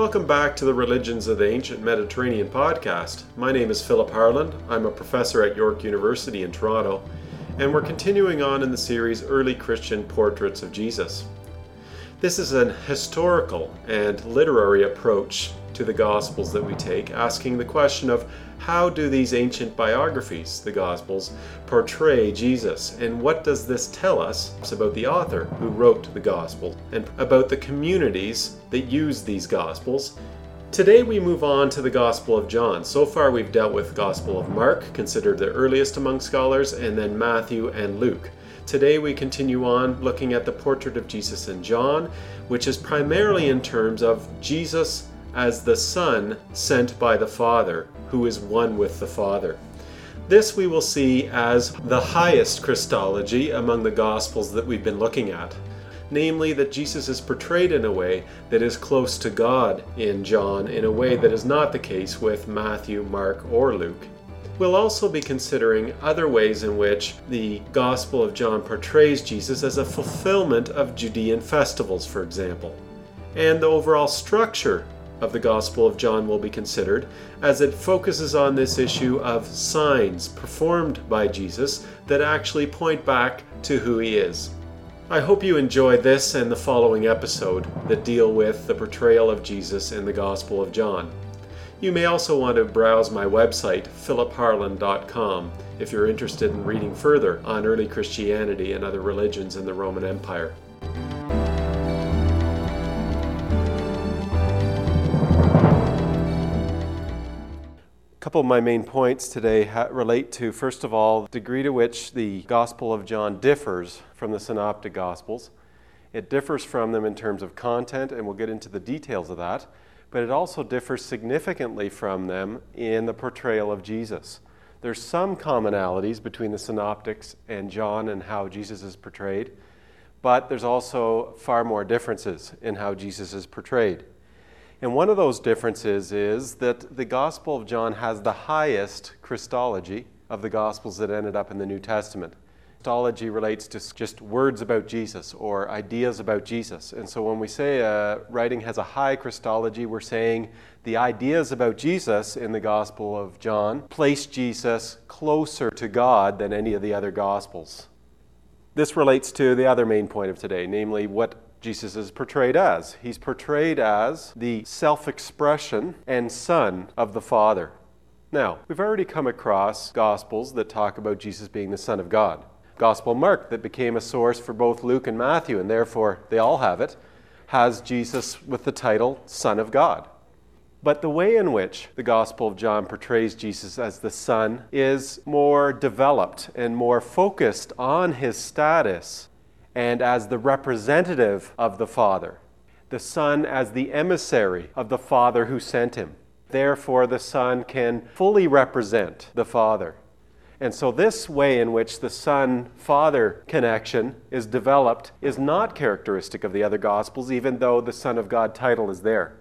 Welcome back to the Religions of the Ancient Mediterranean podcast. My name is Philip Harland. I'm a professor at York University in Toronto, and we're continuing on in the series Early Christian Portraits of Jesus. This is an historical and literary approach to the Gospels that we take, asking the question of how do these ancient biographies, the Gospels, portray Jesus, and what does this tell us about the author who wrote the Gospel, and about the communities that use these Gospels? Today we move on to the Gospel of John. So far we've dealt with the Gospel of Mark, considered the earliest among scholars, and then Matthew and Luke. Today we continue on looking at the portrait of Jesus in John, which is primarily in terms of Jesus as the Son sent by the Father, who is one with the Father. This we will see as the highest Christology among the Gospels that we've been looking at. Namely, that Jesus is portrayed in a way that is close to God in John, in a way that is not the case with Matthew, Mark, or Luke. We'll also be considering other ways in which the Gospel of John portrays Jesus as a fulfillment of Judean festivals, for example, and the overall structure of the Gospel of John will be considered, as it focuses on this issue of signs performed by Jesus that actually point back to who he is. I hope you enjoy this and the following episode that deal with the portrayal of Jesus in the Gospel of John. You may also want to browse my website, philipharland.com, if you're interested in reading further on early Christianity and other religions in the Roman Empire. Couple of my main points today ha- relate to, first of all, the degree to which the Gospel of John differs from the Synoptic Gospels. It differs from them in terms of content, and we'll get into the details of that, but it also differs significantly from them in the portrayal of Jesus. There's some commonalities between the Synoptics and John and how Jesus is portrayed, but there's also far more differences in how Jesus is portrayed. And one of those differences is that the Gospel of John has the highest Christology of the Gospels that ended up in the New Testament. Christology relates to just words about Jesus or ideas about Jesus. And so when we say a writing has a high Christology, we're saying the ideas about Jesus in the Gospel of John place Jesus closer to God than any of the other Gospels. This relates to the other main point of today, namely what Jesus is portrayed as. He's portrayed as the self expression and Son of the Father. Now, we've already come across Gospels that talk about Jesus being the Son of God. Gospel Mark, that became a source for both Luke and Matthew, and therefore they all have it, has Jesus with the title Son of God. But the way in which the Gospel of John portrays Jesus as the Son is more developed and more focused on his status and as the representative of the Father, the Son as the emissary of the Father who sent him. Therefore, the Son can fully represent the Father. And so, this way in which the Son Father connection is developed is not characteristic of the other Gospels, even though the Son of God title is there.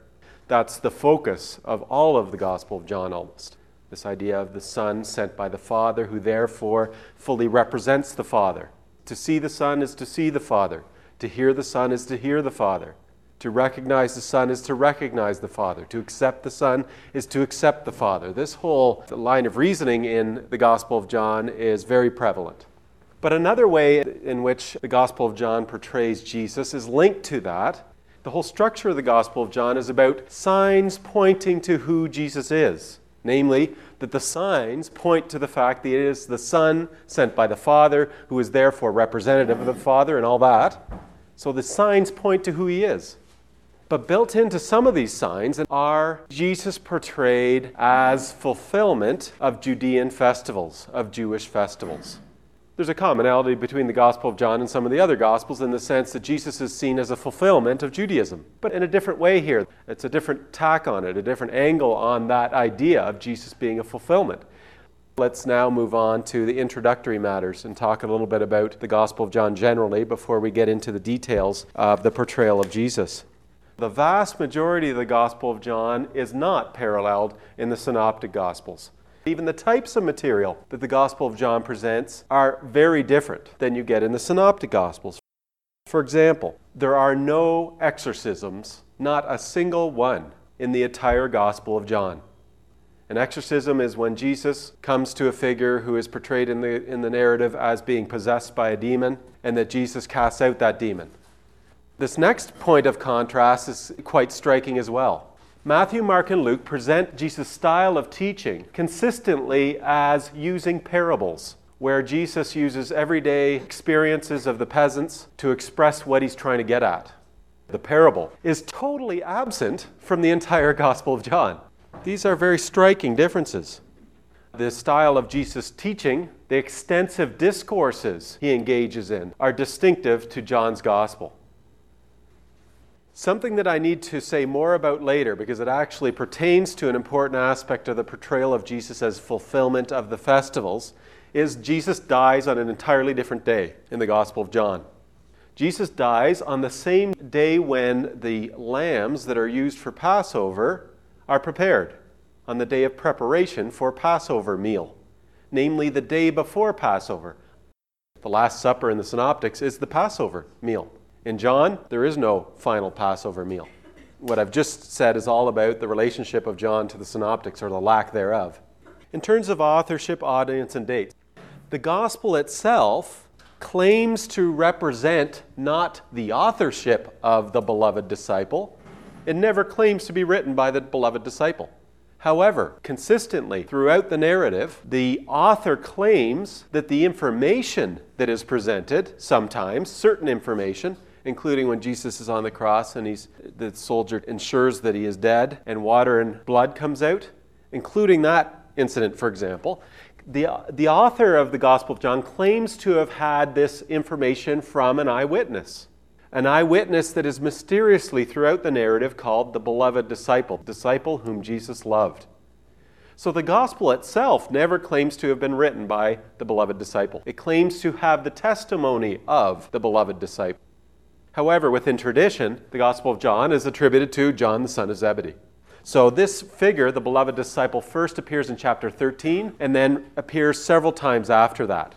That's the focus of all of the Gospel of John almost. This idea of the Son sent by the Father, who therefore fully represents the Father. To see the Son is to see the Father. To hear the Son is to hear the Father. To recognize the Son is to recognize the Father. To accept the Son is to accept the Father. This whole line of reasoning in the Gospel of John is very prevalent. But another way in which the Gospel of John portrays Jesus is linked to that. The whole structure of the Gospel of John is about signs pointing to who Jesus is. Namely, that the signs point to the fact that it is the Son sent by the Father, who is therefore representative of the Father and all that. So the signs point to who he is. But built into some of these signs are Jesus portrayed as fulfillment of Judean festivals, of Jewish festivals there's a commonality between the Gospel of John and some of the other Gospels in the sense that Jesus is seen as a fulfillment of Judaism, but in a different way here. It's a different tack on it, a different angle on that idea of Jesus being a fulfillment. Let's now move on to the introductory matters and talk a little bit about the Gospel of John generally before we get into the details of the portrayal of Jesus. The vast majority of the Gospel of John is not paralleled in the Synoptic Gospels. Even the types of material that the Gospel of John presents are very different than you get in the Synoptic Gospels. For example, there are no exorcisms, not a single one, in the entire Gospel of John. An exorcism is when Jesus comes to a figure who is portrayed in the, in the narrative as being possessed by a demon, and that Jesus casts out that demon. This next point of contrast is quite striking as well. Matthew, Mark, and Luke present Jesus' style of teaching consistently as using parables, where Jesus uses everyday experiences of the peasants to express what he's trying to get at. The parable is totally absent from the entire Gospel of John. These are very striking differences. The style of Jesus' teaching, the extensive discourses he engages in, are distinctive to John's Gospel. Something that I need to say more about later because it actually pertains to an important aspect of the portrayal of Jesus as fulfillment of the festivals is Jesus dies on an entirely different day in the Gospel of John. Jesus dies on the same day when the lambs that are used for Passover are prepared, on the day of preparation for Passover meal, namely the day before Passover. The Last Supper in the Synoptics is the Passover meal. In John, there is no final Passover meal. What I've just said is all about the relationship of John to the Synoptics or the lack thereof. In terms of authorship, audience, and dates, the gospel itself claims to represent not the authorship of the beloved disciple. It never claims to be written by the beloved disciple. However, consistently throughout the narrative, the author claims that the information that is presented, sometimes certain information, including when Jesus is on the cross and he's, the soldier ensures that he is dead and water and blood comes out, including that incident, for example. The, the author of the Gospel of John claims to have had this information from an eyewitness. An eyewitness that is mysteriously throughout the narrative called the beloved disciple, disciple whom Jesus loved. So the gospel itself never claims to have been written by the beloved disciple. It claims to have the testimony of the beloved disciple. However, within tradition, the Gospel of John is attributed to John the son of Zebedee. So this figure, the beloved disciple, first appears in chapter 13 and then appears several times after that.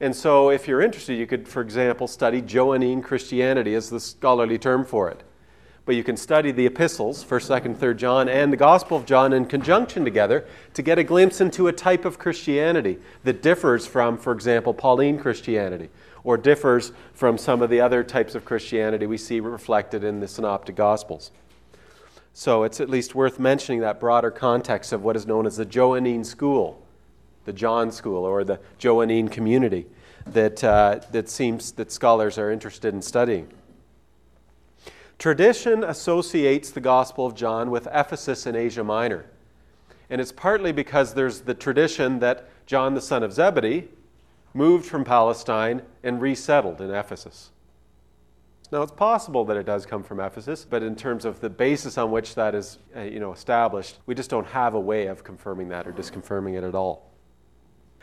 And so, if you're interested, you could, for example, study Johannine Christianity as the scholarly term for it. But you can study the epistles, 1st, 2nd, 3rd John, and the Gospel of John in conjunction together to get a glimpse into a type of Christianity that differs from, for example, Pauline Christianity or differs from some of the other types of Christianity we see reflected in the Synoptic Gospels. So it's at least worth mentioning that broader context of what is known as the Johannine school, the John school, or the Johannine community that, uh, that seems that scholars are interested in studying. Tradition associates the Gospel of John with Ephesus in Asia Minor. And it's partly because there's the tradition that John the son of Zebedee, moved from Palestine and resettled in Ephesus. Now, it's possible that it does come from Ephesus, but in terms of the basis on which that is uh, you know, established, we just don't have a way of confirming that or disconfirming it at all.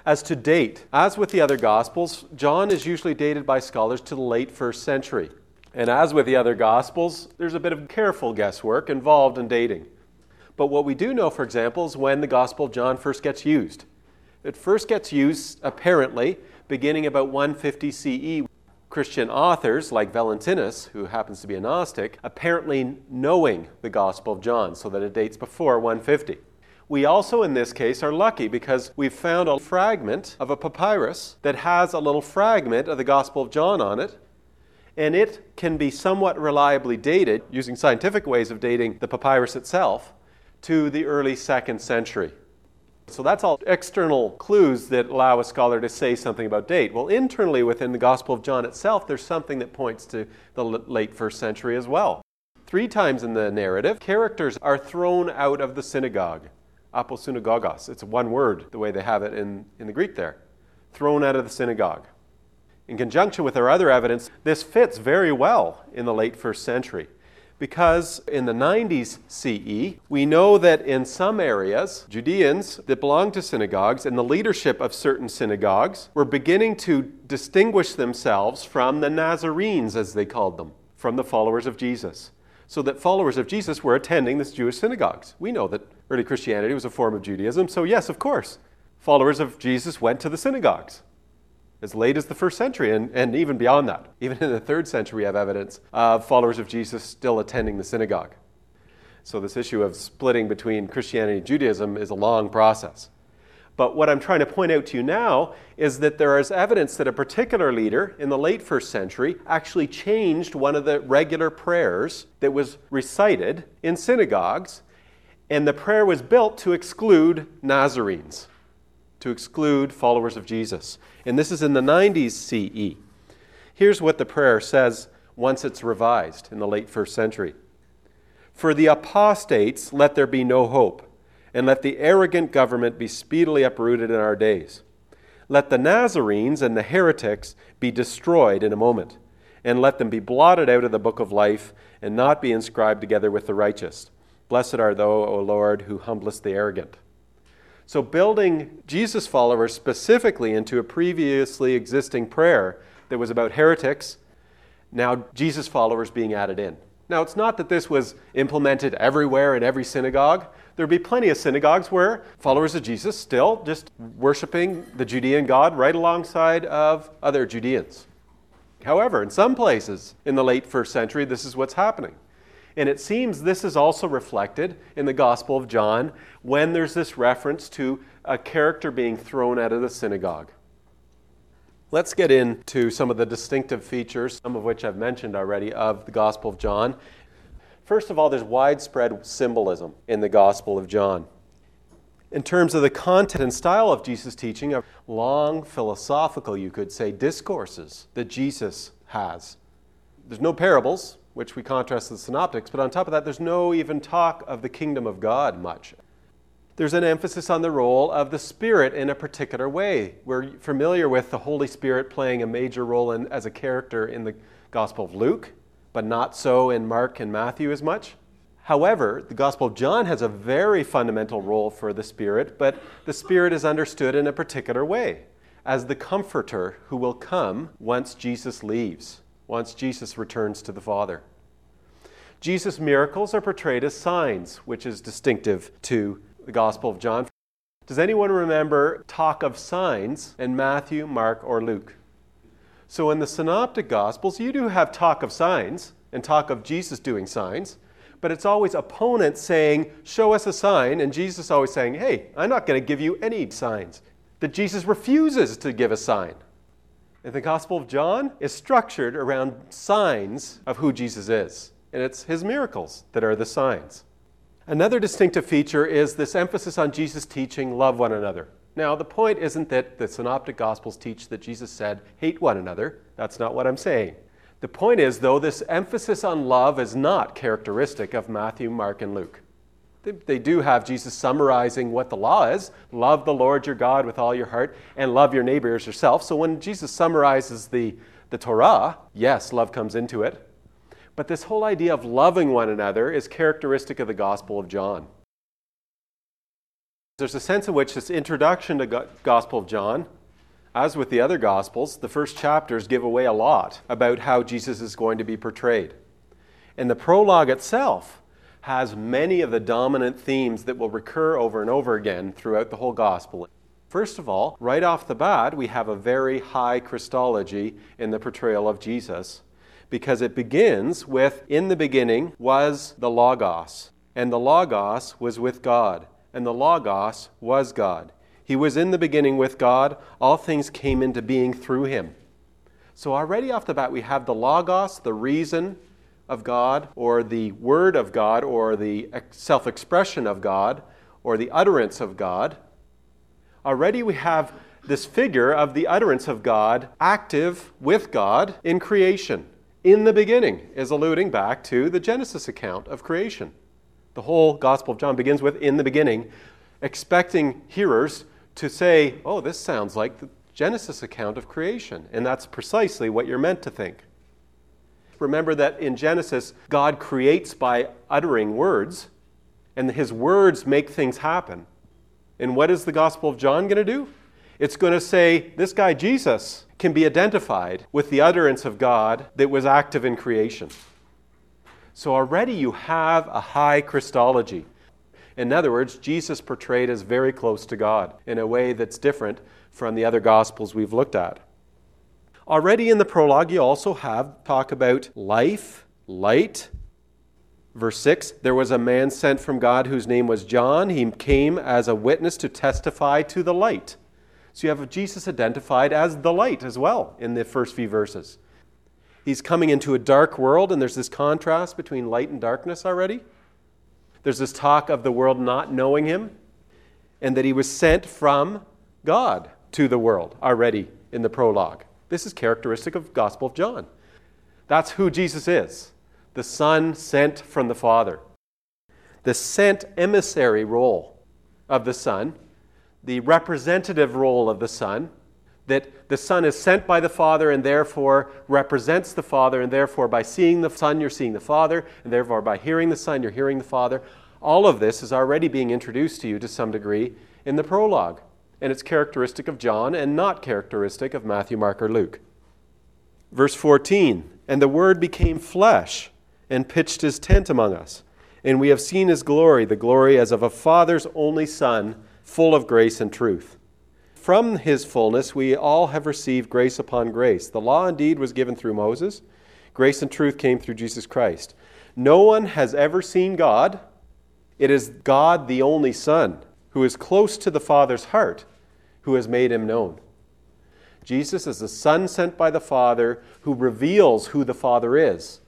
As to date, as with the other Gospels, John is usually dated by scholars to the late first century. And as with the other Gospels, there's a bit of careful guesswork involved in dating. But what we do know, for example, is when the Gospel of John first gets used. It first gets used, apparently, beginning about 150 CE. Christian authors like Valentinus, who happens to be a Gnostic, apparently knowing the Gospel of John, so that it dates before 150. We also, in this case, are lucky because we've found a fragment of a papyrus that has a little fragment of the Gospel of John on it, and it can be somewhat reliably dated, using scientific ways of dating the papyrus itself, to the early second century. So that's all external clues that allow a scholar to say something about date. Well, internally within the Gospel of John itself, there's something that points to the late first century as well. Three times in the narrative, characters are thrown out of the synagogue. Aposynagogos. It's one word, the way they have it in, in the Greek there. Thrown out of the synagogue. In conjunction with our other evidence, this fits very well in the late first century because in the 90s CE, we know that in some areas, Judeans that belonged to synagogues and the leadership of certain synagogues were beginning to distinguish themselves from the Nazarenes, as they called them, from the followers of Jesus. So that followers of Jesus were attending the Jewish synagogues. We know that early Christianity was a form of Judaism, so yes, of course, followers of Jesus went to the synagogues as late as the first century and, and even beyond that. Even in the third century, we have evidence of followers of Jesus still attending the synagogue. So, this issue of splitting between Christianity and Judaism is a long process. But what I'm trying to point out to you now is that there is evidence that a particular leader in the late first century actually changed one of the regular prayers that was recited in synagogues, and the prayer was built to exclude Nazarenes, to exclude followers of Jesus. And this is in the 90s CE. Here's what the prayer says once it's revised in the late first century For the apostates, let there be no hope and let the arrogant government be speedily uprooted in our days. Let the Nazarenes and the heretics be destroyed in a moment, and let them be blotted out of the book of life and not be inscribed together with the righteous. Blessed are thou, O Lord, who humblest the arrogant. So, building Jesus followers specifically into a previously existing prayer that was about heretics, now Jesus followers being added in. Now, it's not that this was implemented everywhere in every synagogue. There'd be plenty of synagogues where followers of Jesus still just worshiping the Judean God right alongside of other Judeans. However, in some places in the late first century, this is what's happening. And it seems this is also reflected in the Gospel of John when there's this reference to a character being thrown out of the synagogue. Let's get into some of the distinctive features, some of which I've mentioned already, of the Gospel of John. First of all, there's widespread symbolism in the Gospel of John. In terms of the content and style of Jesus' teaching, of long philosophical, you could say, discourses that Jesus has. There's no parables, which we contrast to the synoptics, but on top of that, there's no even talk of the kingdom of God much there's an emphasis on the role of the Spirit in a particular way. We're familiar with the Holy Spirit playing a major role in, as a character in the Gospel of Luke, but not so in Mark and Matthew as much. However, the Gospel of John has a very fundamental role for the Spirit, but the Spirit is understood in a particular way as the comforter who will come once Jesus leaves, once Jesus returns to the Father. Jesus' miracles are portrayed as signs, which is distinctive to the Gospel of John. Does anyone remember talk of signs in Matthew, Mark, or Luke? So in the Synoptic Gospels, you do have talk of signs and talk of Jesus doing signs, but it's always opponents saying, Show us a sign, and Jesus always saying, Hey, I'm not going to give you any signs. That Jesus refuses to give a sign. The Gospel of John is structured around signs of who Jesus is, and it's his miracles that are the signs. Another distinctive feature is this emphasis on Jesus teaching love one another. Now, the point isn't that the Synoptic Gospels teach that Jesus said, hate one another. That's not what I'm saying. The point is, though, this emphasis on love is not characteristic of Matthew, Mark, and Luke. They, they, do have Jesus summarizing what the law is love the Lord your God with all your heart, and love your neighbor as yourself. So when Jesus summarizes the, the Torah, yes, love comes into it. But this whole idea of loving one another is characteristic of the Gospel of John. There's a sense in which this introduction to Gospel of John, as with the other Gospels, the first chapters give away a lot about how Jesus is going to be portrayed. And the prologue itself has many of the dominant themes that will recur over and over again throughout the whole Gospel. First of all, right off the bat, we have a very high Christology in the portrayal of Jesus because it begins with In the beginning was the Logos, and the Logos was with God, and the Logos was God. He was in the beginning with God. All things came into being through him. So, already off the bat, we have the Logos, the reason of God, or the Word of God, or the self expression of God, or the utterance of God. Already we have this figure of the utterance of God active with God in creation in the beginning is alluding back to the Genesis account of creation. The whole Gospel of John begins with in the beginning, expecting hearers to say, oh, this sounds like the Genesis account of creation. And that's precisely what you're meant to think. Remember that in Genesis, God creates by uttering words, and his words make things happen. And what is the Gospel of John going to do? It's going to say, this guy Jesus can be identified with the utterance of God that was active in creation. So already you have a high Christology. In other words, Jesus portrayed as very close to God in a way that's different from the other Gospels we've looked at. Already in the prologue, you also have talk about life, light, Verse 6 There was a man sent from God whose name was John. He came as a witness to testify to the light. So you have Jesus identified as the light as well in the first few verses. He's coming into a dark world, and there's this contrast between light and darkness already. There's this talk of the world not knowing him, and that he was sent from God to the world already in the prologue. This is characteristic of Gospel of John. That's who Jesus is the Son sent from the Father. The sent emissary role of the Son, the representative role of the Son, that the Son is sent by the Father and therefore represents the Father, and therefore by seeing the Son, you're seeing the Father, and therefore by hearing the Son, you're hearing the Father. All of this is already being introduced to you to some degree in the prologue, and it's characteristic of John and not characteristic of Matthew, Mark, or Luke. Verse 14 And the Word became flesh and pitched his tent among us, and we have seen his glory, the glory as of a Father's only Son, full of grace and truth. From his fullness we all have received grace upon grace. The law indeed was given through Moses, grace and truth came through Jesus Christ. No one has ever seen God. It is God, the only Son, who is close to the Father's heart, who has made him known. Jesus is the Son sent by the Father who reveals who the Father is.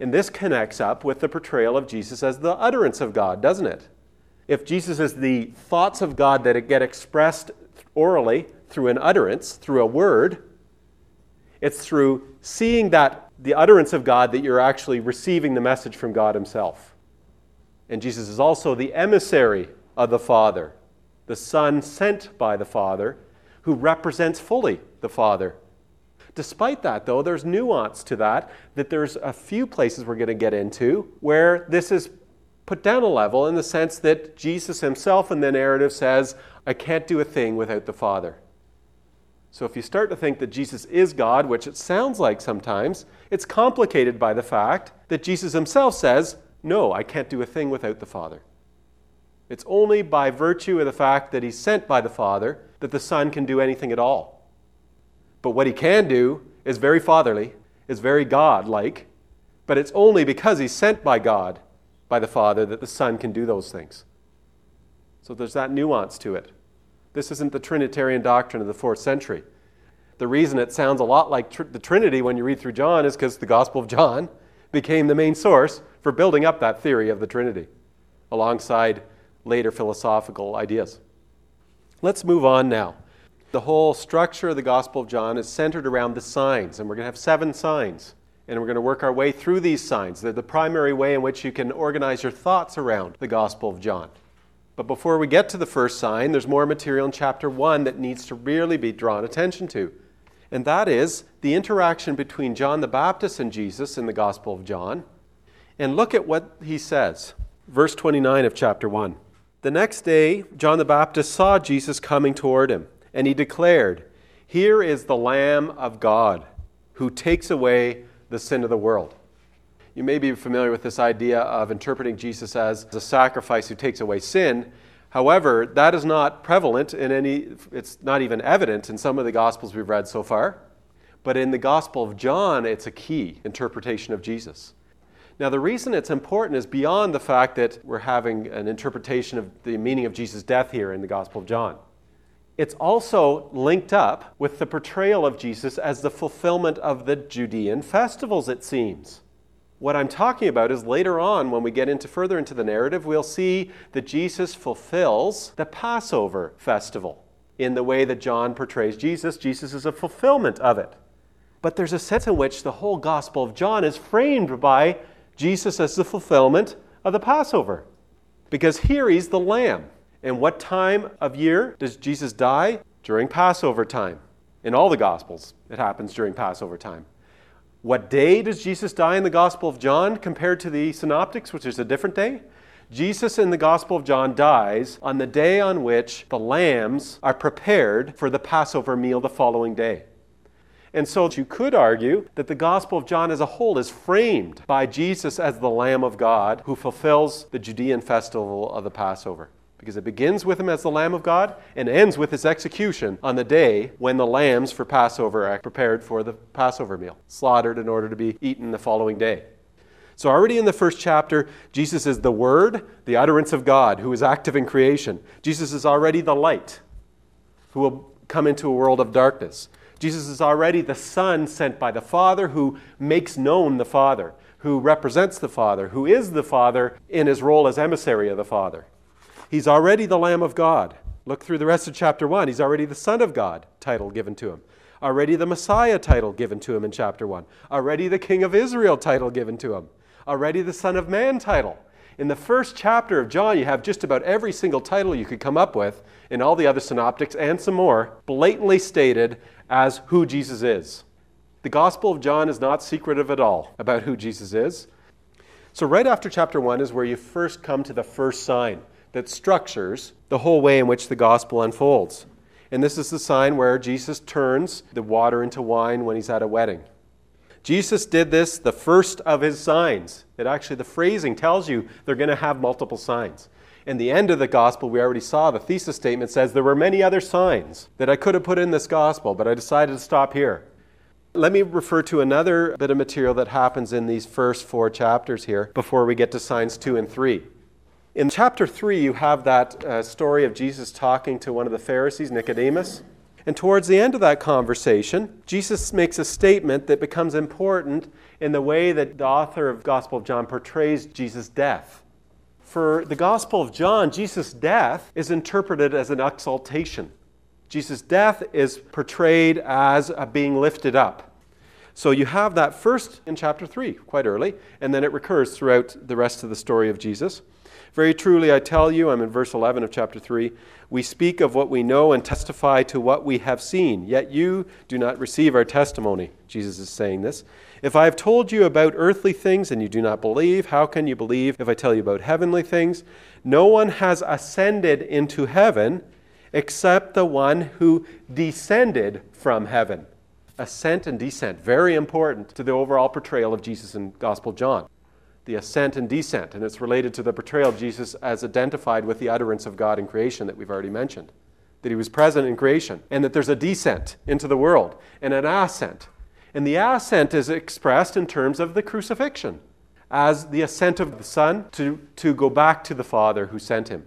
And this connects up with the portrayal of Jesus as the utterance of God, doesn't it? If Jesus is the thoughts of God that get expressed orally through an utterance, through a word. It's through seeing that the utterance of God that you're actually receiving the message from God Himself. And Jesus is also the emissary of the Father, the Son sent by the Father, who represents fully the Father. Despite that, though, there's nuance to that, that there's a few places we're going to get into where this is put down a level in the sense that Jesus himself in the narrative says, I can't do a thing without the Father. So if you start to think that Jesus is God, which it sounds like sometimes, it's complicated by the fact that Jesus himself says, No, I can't do a thing without the Father. It's only by virtue of the fact that he's sent by the Father that the Son can do anything at all. But what he can do is very fatherly, is very God like, but it's only because he's sent by God, by the Father, that the Son can do those things. So there's that nuance to it. This isn't the Trinitarian doctrine of the fourth century. The reason it sounds a lot like tr- the Trinity when you read through John is because the Gospel of John became the main source for building up that theory of the Trinity alongside later philosophical ideas. Let's move on now. The whole structure of the Gospel of John is centered around the signs, and we're going to have seven signs. And we're going to work our way through these signs. They're the primary way in which you can organize your thoughts around the Gospel of John. But before we get to the first sign, there's more material in chapter 1 that needs to really be drawn attention to. And that is the interaction between John the Baptist and Jesus in the Gospel of John. And look at what he says. Verse 29 of chapter 1. The next day, John the Baptist saw Jesus coming toward him, and he declared, Here is the Lamb of God who takes away the sin of the world. You may be familiar with this idea of interpreting Jesus as a sacrifice who takes away sin. However, that is not prevalent in any, it's not even evident in some of the Gospels we've read so far. But in the Gospel of John, it's a key interpretation of Jesus. Now, the reason it's important is beyond the fact that we're having an interpretation of the meaning of Jesus' death here in the Gospel of John. It's also linked up with the portrayal of Jesus as the fulfillment of the Judean festivals, it seems. What I'm talking about is later on, when we get into further into the narrative, we'll see that Jesus fulfills the Passover festival in the way that John portrays Jesus. Jesus is a fulfillment of it. But there's a sense in which the whole Gospel of John is framed by Jesus as the fulfillment of the Passover. Because here he's the Lamb. And what time of year does Jesus die? During Passover time. In all the Gospels, it happens during Passover time. What day does Jesus die in the Gospel of John compared to the Synoptics, which is a different day? Jesus in the Gospel of John dies on the day on which the lambs are prepared for the Passover meal the following day. And so you could argue that the Gospel of John as a whole is framed by Jesus as the Lamb of God who fulfills the Judean festival of the Passover because it begins with him as the Lamb of God and ends with his execution on the day when the lambs for Passover are prepared for the Passover meal, slaughtered in order to be eaten the following day. So, already in the first chapter, Jesus is the Word, the utterance of God, who is active in creation. Jesus is already the light, who will come into a world of darkness. Jesus is already the Son sent by the Father, who makes known the Father, who represents the Father, who is the Father in his role as emissary of the Father. He's already the Lamb of God. Look through the rest of chapter 1. He's already the Son of God title given to him. Already the Messiah title given to him in chapter 1. Already the King of Israel title given to him already the Son of Man title. In the first chapter of John, you have just about every single title you could come up with in all the other synoptics and some more, blatantly stated as who Jesus is. The Gospel of John is not secretive at all about who Jesus is. So, right after chapter 1 is where you first come to the first sign that structures the whole way in which the Gospel unfolds. And this is the sign where Jesus turns the water into wine when he's at a wedding. Jesus did this, the first of his signs. It actually, the phrasing tells you they're going to have multiple signs. In the end of the gospel, we already saw the thesis statement says there were many other signs that I could have put in this gospel, but I decided to stop here. Let me refer to another bit of material that happens in these first four chapters here before we get to signs two and three. In chapter three, you have that uh, story of Jesus talking to one of the Pharisees, Nicodemus. And towards the end of that conversation, Jesus makes a statement that becomes important in the way that the author of Gospel of John portrays Jesus' death. For the Gospel of John, Jesus' death is interpreted as an exaltation. Jesus' death is portrayed as a being lifted up. So you have that first in chapter 3, quite early, and then it recurs throughout the rest of the story of Jesus. Very truly, I tell you, I'm in verse 11 of chapter 3, we speak of what we know and testify to what we have seen, yet you do not receive our testimony. Jesus is saying this. If I have told you about earthly things and you do not believe, how can you believe if I tell you about heavenly things? No one has ascended into heaven except the one who descended from heaven. Ascent and descent, very important to the overall portrayal of Jesus in Gospel John the ascent and descent, and it's related to the portrayal of Jesus as identified with the utterance of God in creation that we've already mentioned. That he was present in creation, and that there's a descent into the world, and an ascent. And the ascent is expressed in terms of the crucifixion, as the ascent of the Son to, to go back to the Father who sent him.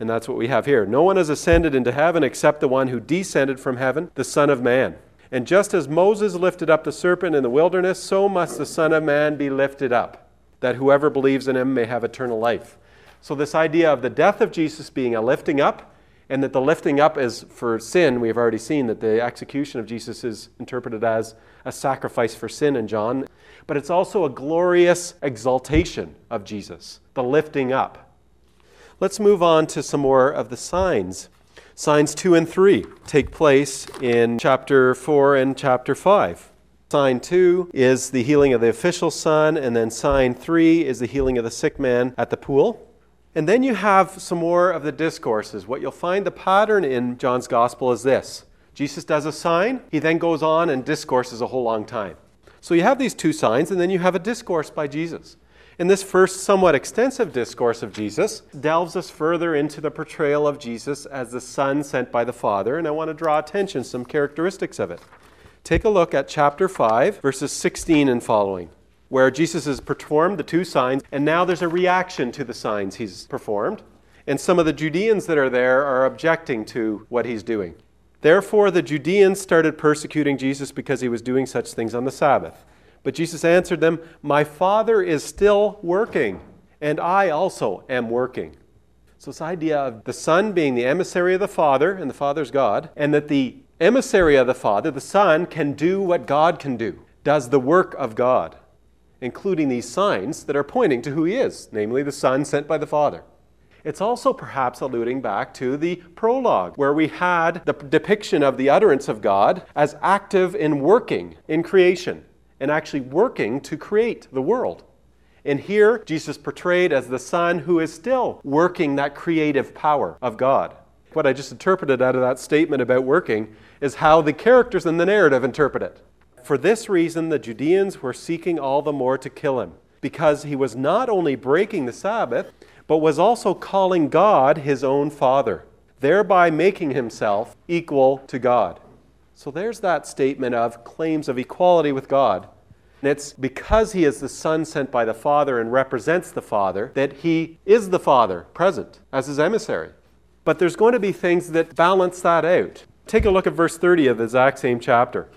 And that's what we have here. No one has ascended into heaven except the one who descended from heaven, the Son of Man. And just as Moses lifted up the serpent in the wilderness, so must the Son of Man be lifted up that whoever believes in him may have eternal life. So, this idea of the death of Jesus being a lifting up, and that the lifting up is for sin, we have already seen that the execution of Jesus is interpreted as a sacrifice for sin in John, but it's also a glorious exaltation of Jesus, the lifting up. Let's move on to some more of the signs. Signs 2 and 3 take place in chapter 4 and chapter 5. Sign two is the healing of the official son, and then sign three is the healing of the sick man at the pool. And then you have some more of the discourses. What you'll find the pattern in John's gospel is this Jesus does a sign, he then goes on and discourses a whole long time. So you have these two signs, and then you have a discourse by Jesus. And this first somewhat extensive discourse of Jesus delves us further into the portrayal of Jesus as the Son sent by the Father, and I want to draw attention to some characteristics of it. Take a look at chapter 5, verses 16 and following, where Jesus has performed the two signs, and now there's a reaction to the signs he's performed. And some of the Judeans that are there are objecting to what he's doing. Therefore, the Judeans started persecuting Jesus because he was doing such things on the Sabbath. But Jesus answered them, My Father is still working, and I also am working. So, this idea of the Son being the emissary of the Father, and the Father's God, and that the emissary of the Father, the Son, can do what God can do, does the work of God, including these signs that are pointing to who He is, namely the Son sent by the Father. It's also perhaps alluding back to the prologue, where we had the depiction of the utterance of God as active in working in creation and actually working to create the world. And here, Jesus portrayed as the Son who is still working that creative power of God. What I just interpreted out of that statement about working is how the characters in the narrative interpret it. For this reason, the Judeans were seeking all the more to kill him, because he was not only breaking the Sabbath, but was also calling God his own Father, thereby making himself equal to God. So there's that statement of claims of equality with God. And it's because he is the Son sent by the Father and represents the Father that he is the Father present as his emissary. But there's going to be things that balance that out. Take a look at verse 30 of the exact same chapter.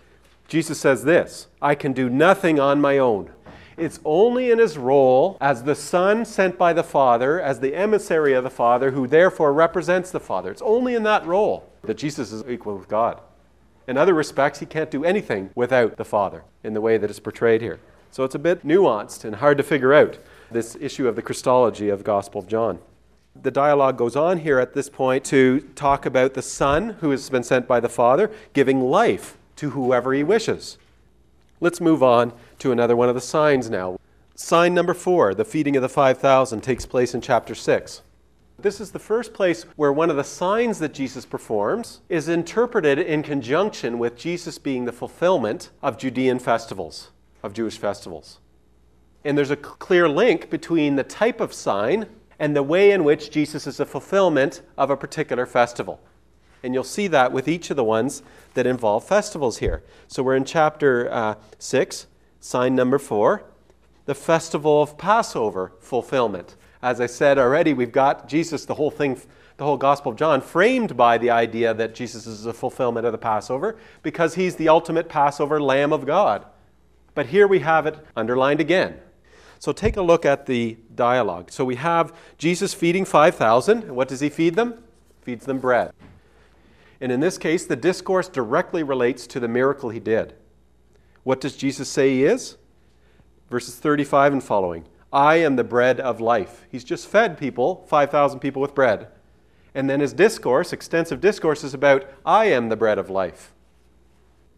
Jesus says this I can do nothing on my own. It's only in his role as the Son sent by the Father, as the emissary of the Father, who therefore represents the Father. It's only in that role that Jesus is equal with God. In other respects, he can't do anything without the Father in the way that is portrayed here. So it's a bit nuanced and hard to figure out this issue of the Christology of Gospel of John. The dialogue goes on here at this point to talk about the Son who has been sent by the Father giving life to whoever he wishes. Let's move on to another one of the signs now. Sign number four, the feeding of the 5,000, takes place in chapter 6. This is the first place where one of the signs that Jesus performs is interpreted in conjunction with Jesus being the fulfillment of Judean festivals, of Jewish festivals. And there's a clear link between the type of sign and the way in which Jesus is a fulfillment of a particular festival. And you'll see that with each of the ones that involve festivals here. So we're in chapter uh, 6, sign number 4, the festival of Passover fulfillment. As I said already, we've got Jesus, the whole thing, the whole Gospel of John, framed by the idea that Jesus is a fulfillment of the Passover because he's the ultimate Passover Lamb of God. But here we have it underlined again. So take a look at the dialogue. So we have Jesus feeding 5,000. What does he feed them? Feeds them bread. And in this case, the discourse directly relates to the miracle he did. What does Jesus say he is? Verses 35 and following. I am the bread of life. He's just fed people, 5,000 people, with bread. And then his discourse, extensive discourse, is about, I am the bread of life.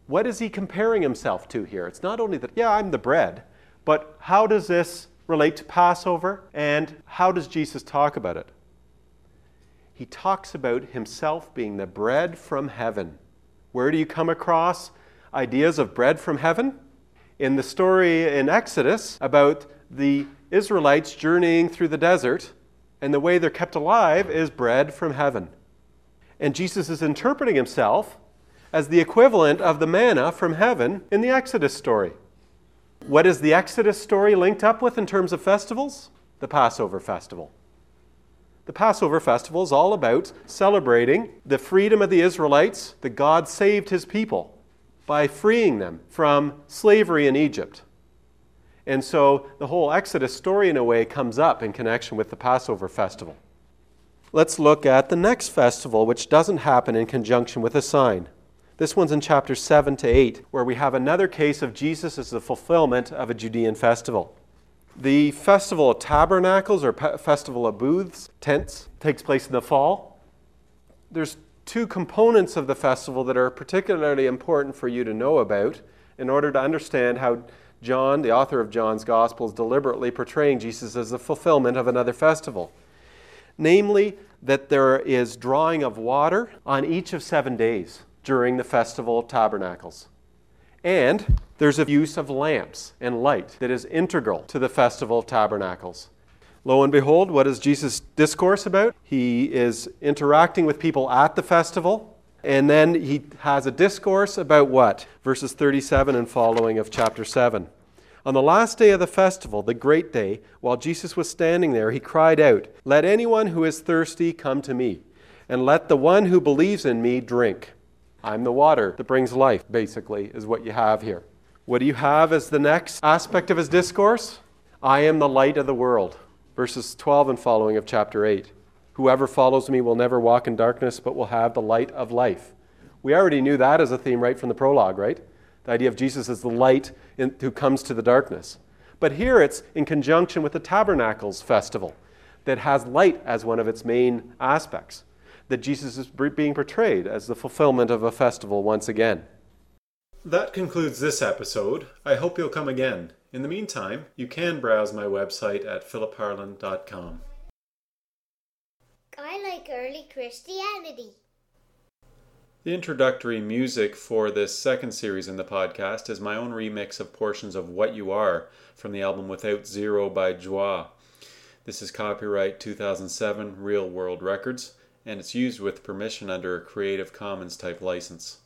What is he comparing himself to here? It's not only that, yeah, I'm the bread, but how does this relate to Passover and how does Jesus talk about it? He talks about himself being the bread from heaven. Where do you come across ideas of bread from heaven? In the story in Exodus about the Israelites journeying through the desert, and the way they're kept alive is bread from heaven. And Jesus is interpreting himself as the equivalent of the manna from heaven in the Exodus story. What is the Exodus story linked up with in terms of festivals? The Passover festival. The Passover festival is all about celebrating the freedom of the Israelites, that God saved his people by freeing them from slavery in Egypt. And so the whole Exodus story, in a way, comes up in connection with the Passover festival. Let's look at the next festival, which doesn't happen in conjunction with a sign. This one's in chapters 7 to 8, where we have another case of Jesus as the fulfillment of a Judean festival. The Festival of Tabernacles, or Festival of Booths, tents, takes place in the fall. There's two components of the festival that are particularly important for you to know about in order to understand how John, the author of John's Gospel, is deliberately portraying Jesus as the fulfillment of another festival. Namely, that there is drawing of water on each of seven days during the Festival of Tabernacles. And there's a use of lamps and light that is integral to the Festival of Tabernacles. Lo and behold, what is Jesus' discourse about? He is interacting with people at the festival and then he has a discourse about what? Verses 37 and following of chapter 7. On the last day of the festival, the great day, while Jesus was standing there, he cried out, Let anyone who is thirsty come to me, and let the one who believes in me drink. I'm the water that brings life, basically, is what you have here. What do you have as the next aspect of his discourse? I am the light of the world. Verses 12 and following of chapter 8. Whoever follows me will never walk in darkness, but will have the light of life. We already knew that as a theme right from the prologue, right? The idea of Jesus as the light in, who comes to the darkness. But here it's in conjunction with the Tabernacles festival that has light as one of its main aspects. That Jesus is being portrayed as the fulfillment of a festival once again. That concludes this episode. I hope you'll come again. In the meantime, you can browse my website at philipharland.com. I like early Christianity. The introductory music for this second series in the podcast is my own remix of portions of What You Are from the album Without Zero by Joi. This is copyright 2007 Real World Records, and it's used with permission under a Creative Commons type license.